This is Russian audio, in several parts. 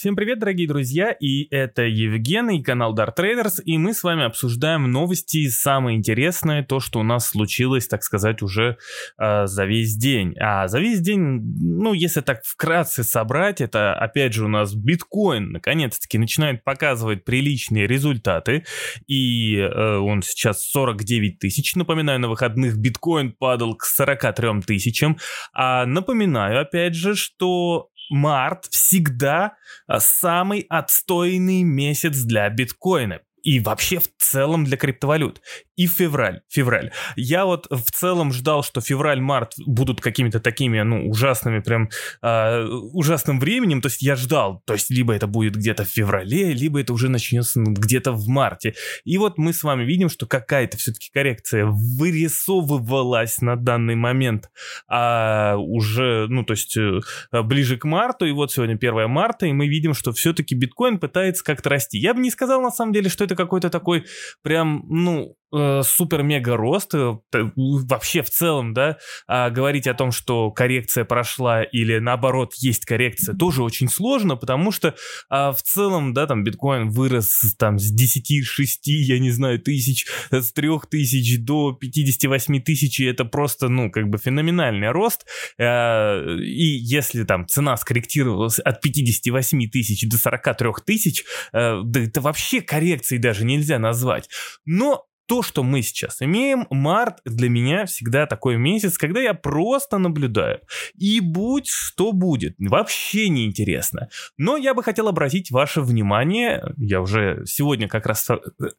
Всем привет, дорогие друзья, и это Евген и канал Dart Traders, и мы с вами обсуждаем новости, самое интересное, то, что у нас случилось, так сказать, уже э, за весь день. А за весь день, ну, если так вкратце собрать, это, опять же, у нас биткоин, наконец-таки, начинает показывать приличные результаты, и э, он сейчас 49 тысяч, напоминаю, на выходных биткоин падал к 43 тысячам, а напоминаю, опять же, что март всегда а, самый отстойный месяц для биткоина и вообще в целом для криптовалют и февраль. Февраль. Я вот в целом ждал, что февраль-март будут какими-то такими, ну, ужасными, прям э, ужасным временем. То есть я ждал. То есть либо это будет где-то в феврале, либо это уже начнется где-то в марте. И вот мы с вами видим, что какая-то все-таки коррекция вырисовывалась на данный момент а уже, ну, то есть э, ближе к марту. И вот сегодня 1 марта, и мы видим, что все-таки биткоин пытается как-то расти. Я бы не сказал, на самом деле, что это какой-то такой прям, ну, Э, супер-мега рост, э, вообще в целом, да, а говорить о том, что коррекция прошла или наоборот есть коррекция, тоже очень сложно, потому что а, в целом, да, там биткоин вырос там с 10, 6, я не знаю, тысяч, с 3 тысяч до 58 тысяч, и это просто, ну, как бы феноменальный рост, и если там цена скорректировалась от 58 тысяч до 43 тысяч, да это вообще коррекцией даже нельзя назвать, но то, что мы сейчас имеем, март для меня всегда такой месяц, когда я просто наблюдаю. И будь что будет, вообще не интересно. Но я бы хотел обратить ваше внимание, я уже сегодня как раз,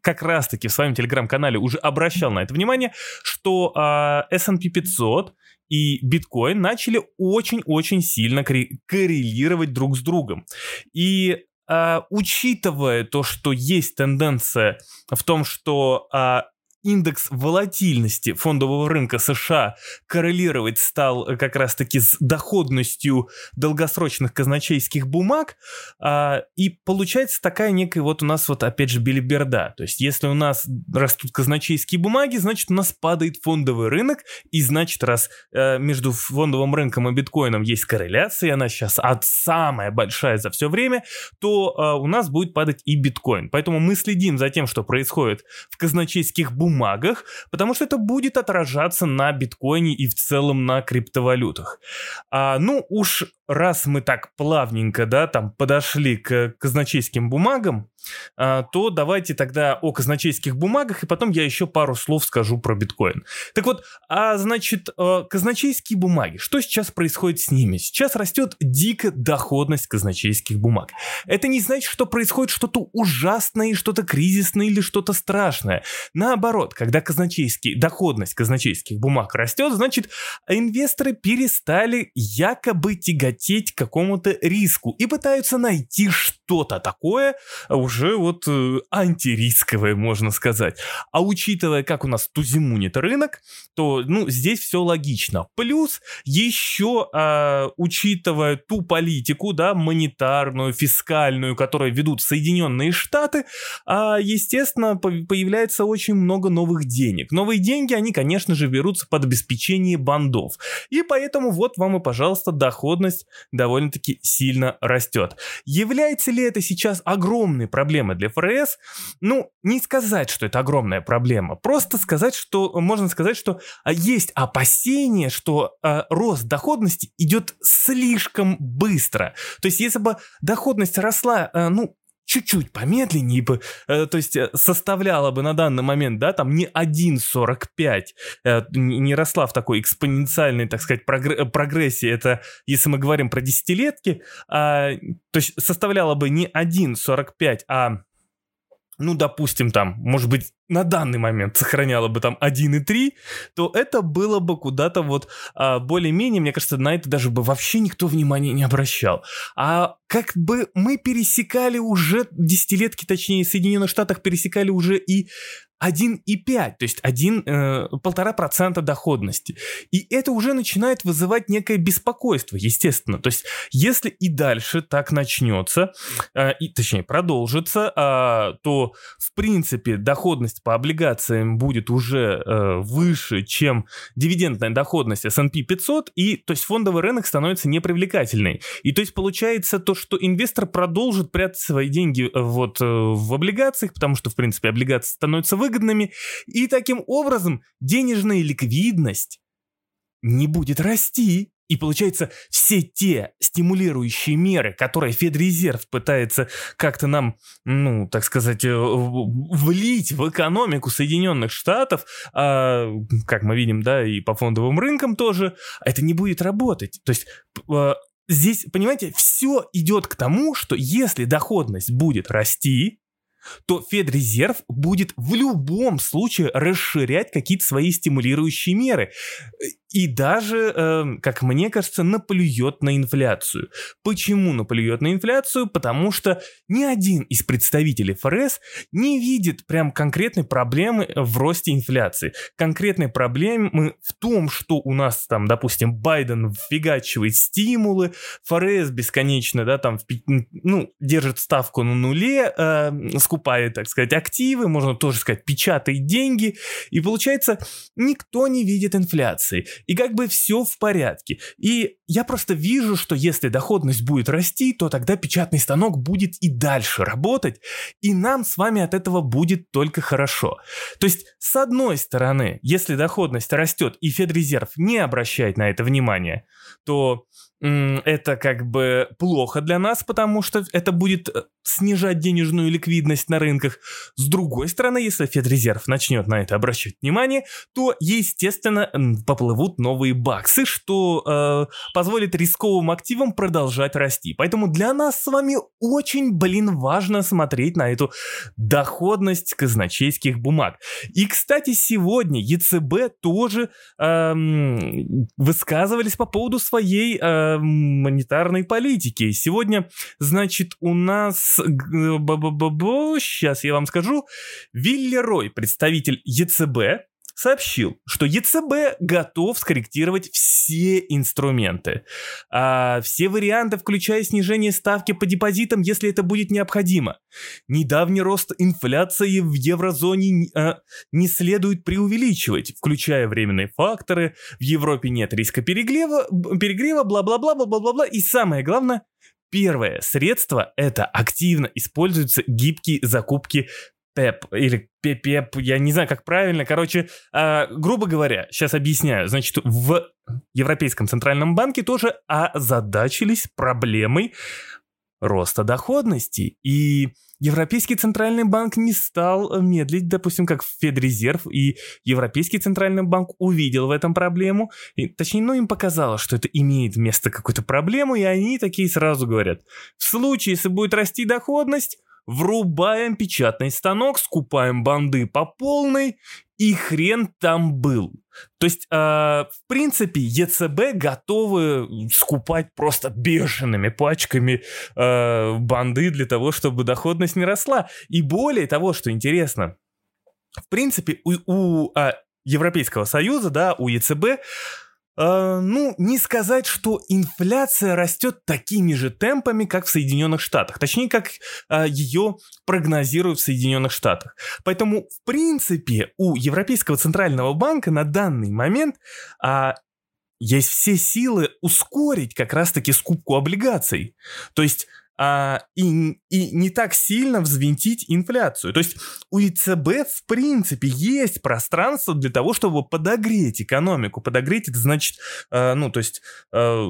как раз таки в своем телеграм-канале уже обращал на это внимание, что э, S&P 500 и биткоин начали очень-очень сильно коррелировать друг с другом. И учитывая то, что есть тенденция в том, что uh, индекс волатильности фондового рынка США коррелировать стал э, как раз-таки с доходностью долгосрочных казначейских бумаг, а, и получается такая некая вот у нас вот опять же билиберда. То есть если у нас растут казначейские бумаги, значит у нас падает фондовый рынок, и значит раз а, между фондовым рынком и биткоином есть корреляция, она сейчас от самая большая за все время, то а, у нас будет падать и биткоин. Поэтому мы следим за тем, что происходит в казначейских бумагах, бумагах, потому что это будет отражаться на биткоине и в целом на криптовалютах. А, ну уж раз мы так плавненько, да, там подошли к казначейским бумагам, а, то давайте тогда о казначейских бумагах, и потом я еще пару слов скажу про биткоин. Так вот, а значит, э, казначейские бумаги, что сейчас происходит с ними? Сейчас растет дикая доходность казначейских бумаг. Это не значит, что происходит что-то ужасное, что-то кризисное или что-то страшное. Наоборот, когда казначейский, доходность казначейских бумаг растет, значит, инвесторы перестали якобы тяготеть какому-то риску и пытаются найти что-то такое, уже вот э, антирисковое, можно сказать. А учитывая, как у нас тузимунит рынок, то, ну, здесь все логично. Плюс еще, э, учитывая ту политику, да, монетарную, фискальную, которую ведут Соединенные Штаты, э, естественно, появляется очень много новых денег. Новые деньги, они, конечно же, берутся под обеспечение бандов. И поэтому вот вам и, пожалуйста, доходность довольно-таки сильно растет. Является ли это сейчас огромной проблемой? для ФРС, ну, не сказать, что это огромная проблема, просто сказать, что, можно сказать, что а, есть опасение, что э, рост доходности идет слишком быстро. То есть, если бы доходность росла, э, ну, чуть-чуть помедленнее бы, э, то есть э, составляла бы на данный момент, да, там не 1,45, э, не росла в такой экспоненциальной, так сказать, прогр- прогрессии, это если мы говорим про десятилетки, э, то есть составляла бы не 1,45, а ну, допустим, там, может быть, на данный момент сохраняла бы там 1,3, то это было бы куда-то вот а, более-менее, мне кажется, на это даже бы вообще никто внимания не обращал. А как бы мы пересекали уже, десятилетки, точнее, в Соединенных Штатах пересекали уже и 1,5, то есть 1, э, полтора процента доходности. И это уже начинает вызывать некое беспокойство, естественно. То есть если и дальше так начнется, э, и, точнее продолжится, э, то в принципе доходность доходность по облигациям будет уже э, выше, чем дивидендная доходность S&P 500, и то есть фондовый рынок становится непривлекательный. И то есть получается то, что инвестор продолжит прятать свои деньги э, вот э, в облигациях, потому что, в принципе, облигации становятся выгодными, и таким образом денежная ликвидность не будет расти. И получается, все те стимулирующие меры, которые Федрезерв пытается как-то нам, ну, так сказать, э, влить в экономику Соединенных Штатов, а, как мы видим, да, и по фондовым рынкам тоже, это не будет работать. То есть э, здесь, понимаете, все идет к тому, что если доходность будет расти, то Федрезерв будет в любом случае расширять какие-то свои стимулирующие меры и даже, э, как мне кажется, наплюет на инфляцию. Почему наплюет на инфляцию? Потому что ни один из представителей ФРС не видит прям конкретной проблемы в росте инфляции. Конкретной проблемы в том, что у нас там, допустим, Байден вфигачивает стимулы, ФРС бесконечно, да, там, ну, держит ставку на нуле, э, скупает, так сказать, активы, можно тоже сказать, печатает деньги, и получается, никто не видит инфляции и как бы все в порядке. И я просто вижу, что если доходность будет расти, то тогда печатный станок будет и дальше работать, и нам с вами от этого будет только хорошо. То есть, с одной стороны, если доходность растет и Федрезерв не обращает на это внимания, то это как бы плохо для нас, потому что это будет э, снижать денежную ликвидность на рынках. С другой стороны, если Федрезерв начнет на это обращать внимание, то, естественно, поплывут новые баксы, что э, позволит рисковым активам продолжать расти. Поэтому для нас с вами очень, блин, важно смотреть на эту доходность казначейских бумаг. И, кстати, сегодня ЕЦБ тоже э, высказывались по поводу своей э, монетарной политики. Сегодня, значит, у нас... Сейчас я вам скажу. Вилли Рой, представитель ЕЦБ, сообщил, что ЕЦБ готов скорректировать все инструменты. А, все варианты, включая снижение ставки по депозитам, если это будет необходимо. Недавний рост инфляции в еврозоне а, не следует преувеличивать, включая временные факторы. В Европе нет риска перегрева, перегрева бла-бла-бла, бла-бла-бла. И самое главное, Первое средство – это активно используются гибкие закупки ПЭП или ПЕП, я не знаю, как правильно. Короче, э, грубо говоря, сейчас объясняю. Значит, в Европейском Центральном банке тоже озадачились проблемой роста доходности. И Европейский Центральный банк не стал медлить, допустим, как Федрезерв, и Европейский Центральный банк увидел в этом проблему, и, точнее, ну, им показалось, что это имеет место какую-то проблему, и они такие сразу говорят, в случае, если будет расти доходность, врубаем печатный станок, скупаем банды по полной, и хрен там был. То есть, э, в принципе, ЕЦБ готовы скупать просто бешеными пачками э, банды для того, чтобы доходность не росла. И более того, что интересно, в принципе, у, у э, Европейского Союза, да, у ЕЦБ Э, ну, не сказать, что инфляция растет такими же темпами, как в Соединенных Штатах. Точнее, как э, ее прогнозируют в Соединенных Штатах. Поэтому, в принципе, у Европейского Центрального Банка на данный момент э, есть все силы ускорить как раз-таки скупку облигаций. То есть а, и, и не так сильно взвинтить инфляцию. То есть у ЕЦБ в принципе есть пространство для того, чтобы подогреть экономику. Подогреть это значит, а, ну то есть а,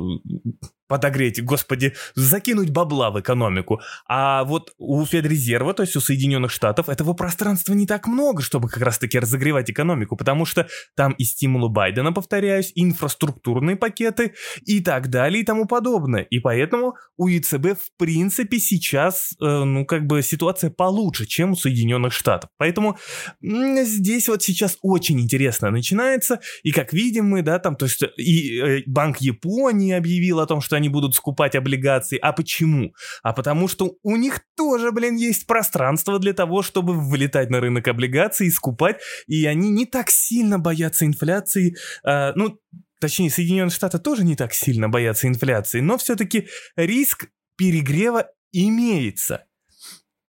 подогреть, господи, закинуть бабла в экономику. А вот у Федрезерва, то есть у Соединенных Штатов, этого пространства не так много, чтобы как раз-таки разогревать экономику, потому что там и стимулы Байдена, повторяюсь, инфраструктурные пакеты и так далее и тому подобное. И поэтому у ЕЦБ в принципе сейчас, э, ну как бы ситуация получше, чем у Соединенных Штатов. Поэтому здесь вот сейчас очень интересно начинается, и как видим мы, да, там, то есть и э, Банк Японии объявил о том, что они будут скупать облигации. А почему? А потому что у них тоже, блин, есть пространство для того, чтобы вылетать на рынок облигаций и скупать, и они не так сильно боятся инфляции. А, ну, точнее, Соединенные Штаты тоже не так сильно боятся инфляции, но все-таки риск перегрева имеется.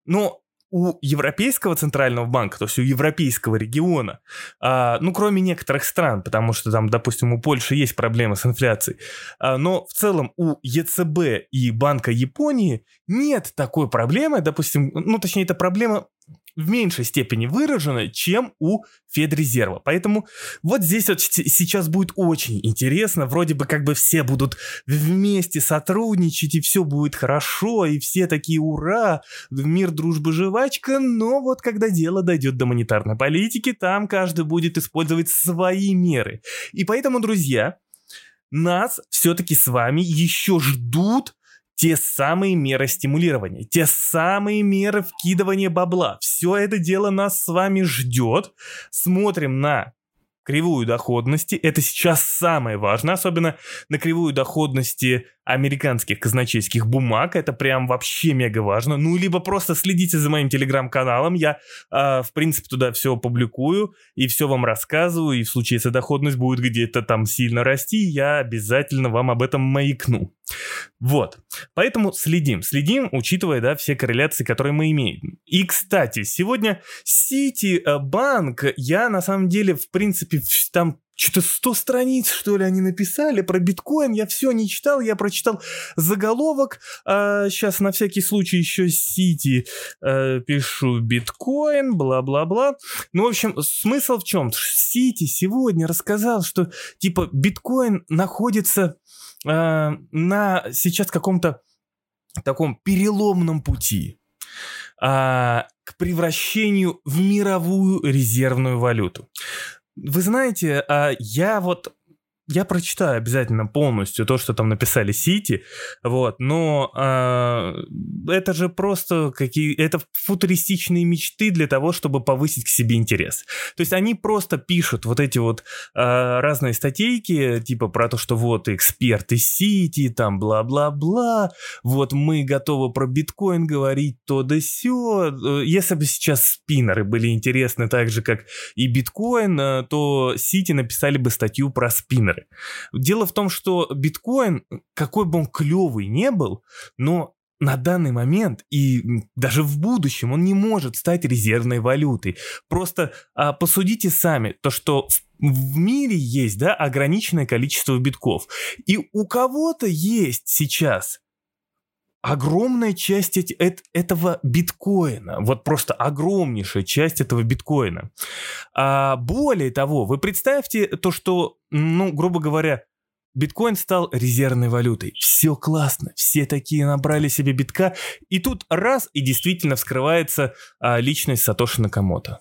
Но у Европейского центрального банка, то есть у Европейского региона, а, ну, кроме некоторых стран, потому что там, допустим, у Польши есть проблемы с инфляцией, а, но в целом у ЕЦБ и Банка Японии нет такой проблемы, допустим, ну, точнее, это проблема в меньшей степени выражена, чем у Федрезерва. Поэтому вот здесь вот сейчас будет очень интересно. Вроде бы как бы все будут вместе сотрудничать, и все будет хорошо, и все такие ура, мир, дружба, жвачка. Но вот когда дело дойдет до монетарной политики, там каждый будет использовать свои меры. И поэтому, друзья, нас все-таки с вами еще ждут те самые меры стимулирования, те самые меры вкидывания бабла. Все это дело нас с вами ждет. Смотрим на кривую доходности. Это сейчас самое важное, особенно на кривую доходности американских казначейских бумаг. Это прям вообще мега важно. Ну, либо просто следите за моим телеграм-каналом. Я, э, в принципе, туда все публикую и все вам рассказываю. И в случае, если доходность будет где-то там сильно расти, я обязательно вам об этом маякну. Вот. Поэтому следим. Следим, учитывая, да, все корреляции, которые мы имеем. И, кстати, сегодня Сити Банк, я на самом деле, в принципе, там что-то 100 страниц, что ли, они написали про биткоин. Я все не читал, я прочитал заголовок. А, сейчас на всякий случай еще Сити а, пишу биткоин, бла-бла-бла. Ну, в общем, смысл в чем? Сити сегодня рассказал, что, типа, биткоин находится а, на сейчас каком-то таком переломном пути а, к превращению в мировую резервную валюту. Вы знаете, а, я вот я прочитаю обязательно полностью то, что там написали Сити, вот, но э, это же просто какие, это футуристичные мечты для того, чтобы повысить к себе интерес. То есть они просто пишут вот эти вот э, разные статейки, типа про то, что вот эксперты Сити, там бла-бла-бла, вот мы готовы про биткоин говорить, то да сё. Если бы сейчас спиннеры были интересны так же, как и биткоин, то Сити написали бы статью про спиннеры. Дело в том, что биткоин, какой бы он клевый не был, но на данный момент и даже в будущем он не может стать резервной валютой. Просто а, посудите сами, то что в мире есть да, ограниченное количество битков. И у кого-то есть сейчас огромная часть эти, эт, этого биткоина, вот просто огромнейшая часть этого биткоина. А более того, вы представьте то, что, ну, грубо говоря, биткоин стал резервной валютой. Все классно, все такие набрали себе битка, и тут раз, и действительно вскрывается а, личность Сатоши Накамото.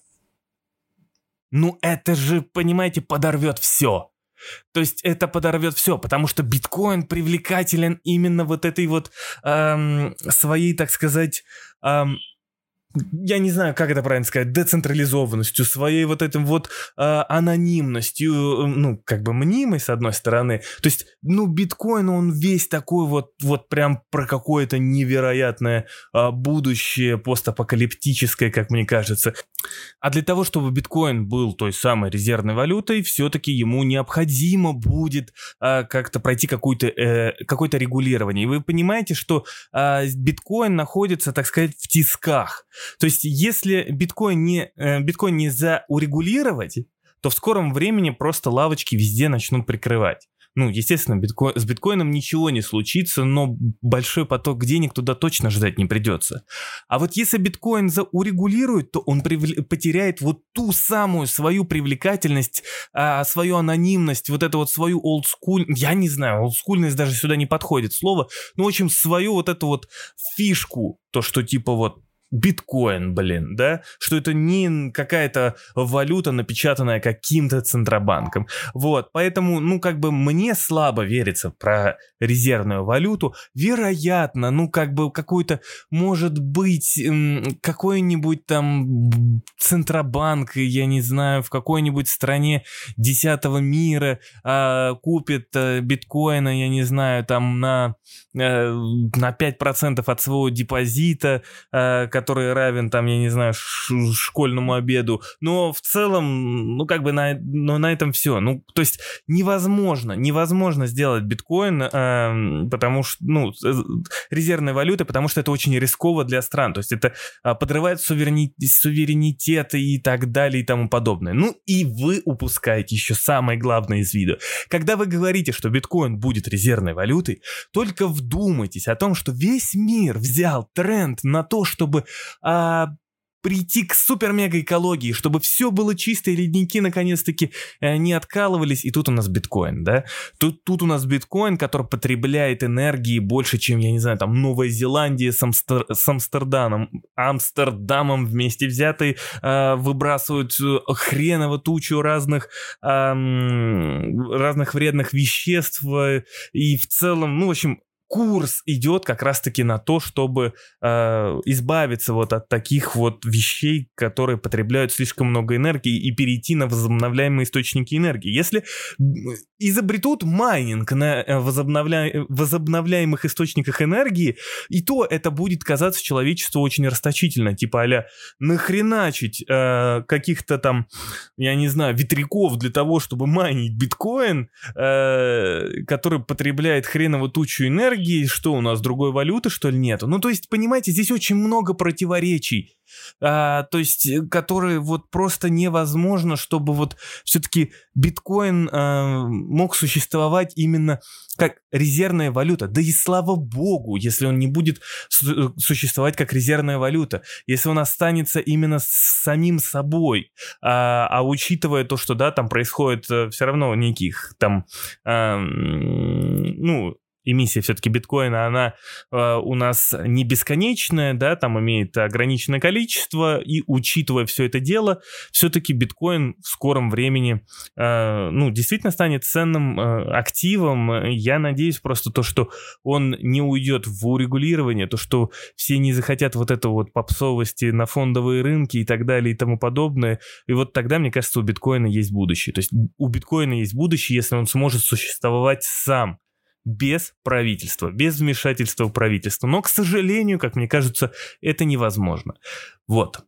Ну это же, понимаете, подорвет все. То есть это подорвет все, потому что биткоин привлекателен именно вот этой вот эм, своей, так сказать, эм, я не знаю, как это правильно сказать, децентрализованностью, своей вот этим вот э, анонимностью, э, ну, как бы мнимой, с одной стороны. То есть, ну, биткоин, он весь такой вот, вот прям про какое-то невероятное э, будущее постапокалиптическое, как мне кажется. А для того, чтобы биткоин был той самой резервной валютой, все-таки ему необходимо будет э, как-то пройти какое-то э, какое регулирование. И вы понимаете, что э, биткоин находится, так сказать, в тисках. То есть, если биткоин не, э, биткоин не заурегулировать, то в скором времени просто лавочки везде начнут прикрывать. Ну, естественно, битко... с биткоином ничего не случится, но большой поток денег туда точно ждать не придется. А вот если биткоин заурегулирует, то он прив... потеряет вот ту самую свою привлекательность, а, свою анонимность, вот эту вот свою олдскуль... Я не знаю, олдскульность даже сюда не подходит слово, но, в общем, свою вот эту вот фишку, то, что типа вот биткоин, блин, да, что это не какая-то валюта, напечатанная каким-то центробанком. Вот, поэтому, ну, как бы мне слабо верится про резервную валюту. Вероятно, ну, как бы какой-то, может быть, какой-нибудь там центробанк, я не знаю, в какой-нибудь стране десятого мира а, купит а, биткоина, я не знаю, там на, а, на 5% от своего депозита, а, который равен, там, я не знаю, школьному обеду. Но в целом, ну, как бы на, ну, на этом все. Ну, то есть невозможно, невозможно сделать биткоин, э, потому что, ну, резервной валюты, потому что это очень рисково для стран. То есть это э, подрывает суверенитет, суверенитет и так далее и тому подобное. Ну, и вы упускаете еще самое главное из виду. Когда вы говорите, что биткоин будет резервной валютой, только вдумайтесь о том, что весь мир взял тренд на то, чтобы а, прийти к супер-мега-экологии, чтобы все было чисто, и ледники наконец-таки э, не откалывались, и тут у нас биткоин, да? Тут, тут у нас биткоин, который потребляет энергии больше, чем, я не знаю, там, Новая Зеландия с, Амстер, с Амстердамом, Амстердамом вместе взятые, э, выбрасывают хреново тучу разных, э, разных вредных веществ, э, и в целом, ну, в общем, курс идет как раз-таки на то, чтобы э, избавиться вот от таких вот вещей, которые потребляют слишком много энергии, и перейти на возобновляемые источники энергии. Если изобретут майнинг на э, возобновля... возобновляемых источниках энергии, и то это будет казаться человечеству очень расточительно, типа а нахреначить э, каких-то там, я не знаю, ветряков для того, чтобы майнить биткоин, э, который потребляет хреново тучу энергии, энергии, что у нас, другой валюты, что ли, нету? Ну, то есть, понимаете, здесь очень много противоречий, а, то есть, э, которые вот просто невозможно, чтобы вот все-таки биткоин а, мог существовать именно как резервная валюта. Да и слава богу, если он не будет э, существовать как резервная валюта, если он останется именно с самим собой, а, а учитывая то, что, да, там происходит э, все равно неких там, а, ну, эмиссия все-таки биткоина, она э, у нас не бесконечная, да, там имеет ограниченное количество, и учитывая все это дело, все-таки биткоин в скором времени, э, ну, действительно станет ценным э, активом. Я надеюсь просто то, что он не уйдет в урегулирование, то, что все не захотят вот это вот попсовости на фондовые рынки и так далее и тому подобное. И вот тогда, мне кажется, у биткоина есть будущее. То есть у биткоина есть будущее, если он сможет существовать сам без правительства, без вмешательства правительства. Но, к сожалению, как мне кажется, это невозможно. Вот.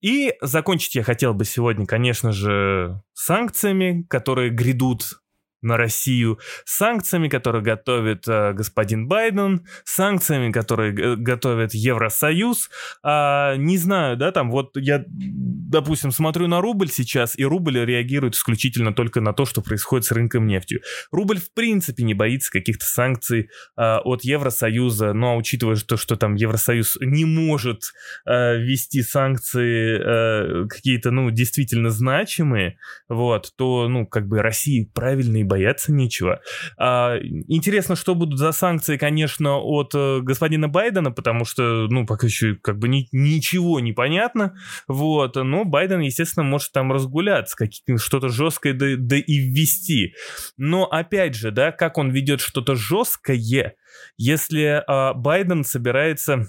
И закончить я хотел бы сегодня, конечно же, санкциями, которые грядут на Россию, санкциями, которые готовит э, господин Байден, санкциями, которые э, готовит Евросоюз. А, не знаю, да, там вот я, допустим, смотрю на рубль сейчас, и рубль реагирует исключительно только на то, что происходит с рынком нефтью. Рубль в принципе не боится каких-то санкций а, от Евросоюза, но учитывая то, что там Евросоюз не может а, ввести санкции а, какие-то, ну, действительно значимые, вот, то, ну, как бы России правильно и бояться нечего. А, интересно, что будут за санкции, конечно, от э, господина Байдена, потому что, ну, пока еще как бы ни, ничего не понятно, вот, но Байден, естественно, может там разгуляться, что-то жесткое да, да и ввести. Но, опять же, да, как он ведет что-то жесткое, если а, Байден собирается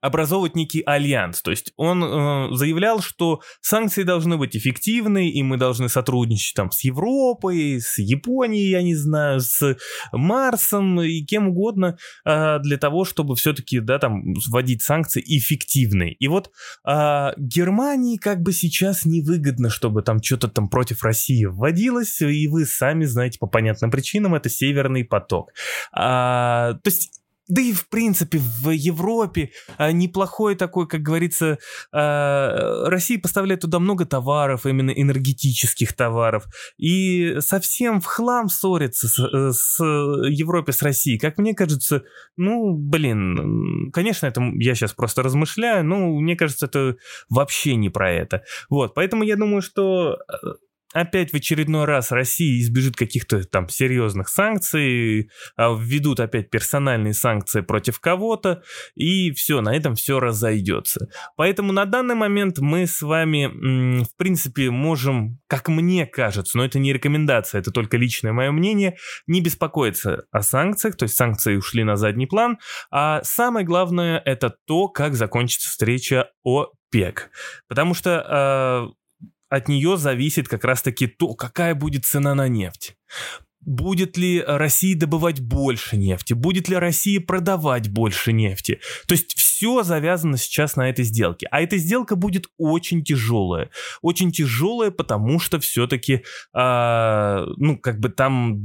образовывать некий альянс. То есть он э, заявлял, что санкции должны быть эффективны, и мы должны сотрудничать там с Европой, с Японией, я не знаю, с Марсом и кем угодно э, для того, чтобы все-таки, да, там вводить санкции эффективные. И вот э, Германии как бы сейчас невыгодно, чтобы там что-то там против России вводилось, и вы сами знаете по понятным причинам, это Северный поток. А, то есть да и в принципе в Европе а, неплохой такой, как говорится, а, Россия поставляет туда много товаров, именно энергетических товаров, и совсем в хлам ссорится с, э, с Европе, с Россией. Как мне кажется, ну, блин, конечно, это я сейчас просто размышляю, но мне кажется, это вообще не про это. Вот, поэтому я думаю, что э, опять в очередной раз Россия избежит каких-то там серьезных санкций, а введут опять персональные санкции против кого-то, и все, на этом все разойдется. Поэтому на данный момент мы с вами, в принципе, можем, как мне кажется, но это не рекомендация, это только личное мое мнение, не беспокоиться о санкциях, то есть санкции ушли на задний план, а самое главное это то, как закончится встреча ОПЕК. Потому что а, от нее зависит как раз-таки то, какая будет цена на нефть. будет ли Россия добывать больше нефти, будет ли Россия продавать больше нефти. То есть все завязано сейчас на этой сделке. А эта сделка будет очень тяжелая. Очень тяжелая, потому что все-таки, э, а, ну, как бы там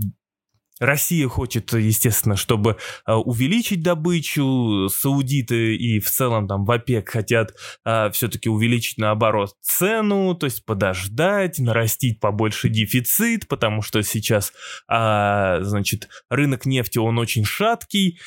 Россия хочет, естественно, чтобы э, увеличить добычу, саудиты и в целом там в ОПЕК хотят э, все-таки увеличить наоборот цену, то есть подождать, нарастить побольше дефицит, потому что сейчас, э, значит, рынок нефти, он очень шаткий,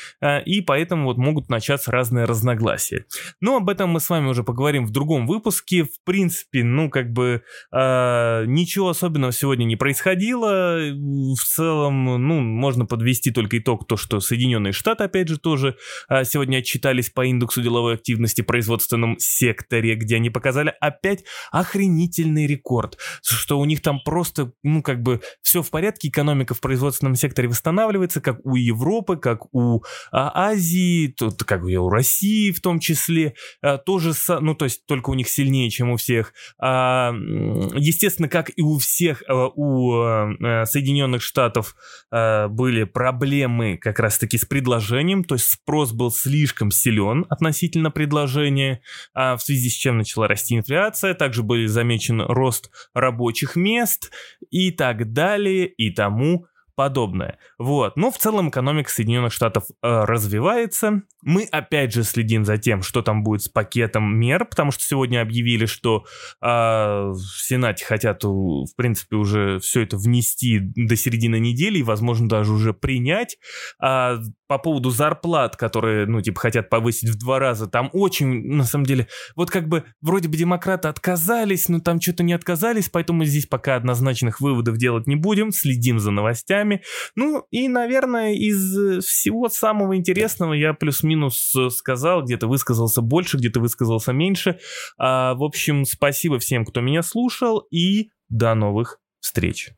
и поэтому вот могут начаться разные разногласия. Но об этом мы с вами уже поговорим в другом выпуске. В принципе, ну, как бы ничего особенного сегодня не происходило. В целом, ну, можно подвести только итог, то, что Соединенные Штаты, опять же, тоже а, сегодня отчитались по индексу деловой активности в производственном секторе, где они показали опять охренительный рекорд, что у них там просто, ну, как бы все в порядке, экономика в производственном секторе восстанавливается, как у Европы, как у а, Азии, тут, как и у России в том числе, а, тоже, ну, то есть только у них сильнее, чем у всех. Естественно, как и у всех, у Соединенных Штатов а, были проблемы как раз-таки с предложением, то есть спрос был слишком силен относительно предложения, а в связи с чем начала расти инфляция, также был замечен рост рабочих мест и так далее и тому подобное. Вот. Но в целом экономика Соединенных Штатов э, развивается. Мы опять же следим за тем, что там будет с пакетом мер, потому что сегодня объявили, что э, в Сенате хотят, в принципе, уже все это внести до середины недели и, возможно, даже уже принять. А по поводу зарплат, которые, ну, типа, хотят повысить в два раза, там очень, на самом деле, вот как бы вроде бы демократы отказались, но там что-то не отказались, поэтому здесь пока однозначных выводов делать не будем, следим за новостями. Ну, и, наверное, из всего самого интересного я плюс-минус сказал, где-то высказался больше, где-то высказался меньше. А, в общем, спасибо всем, кто меня слушал, и до новых встреч.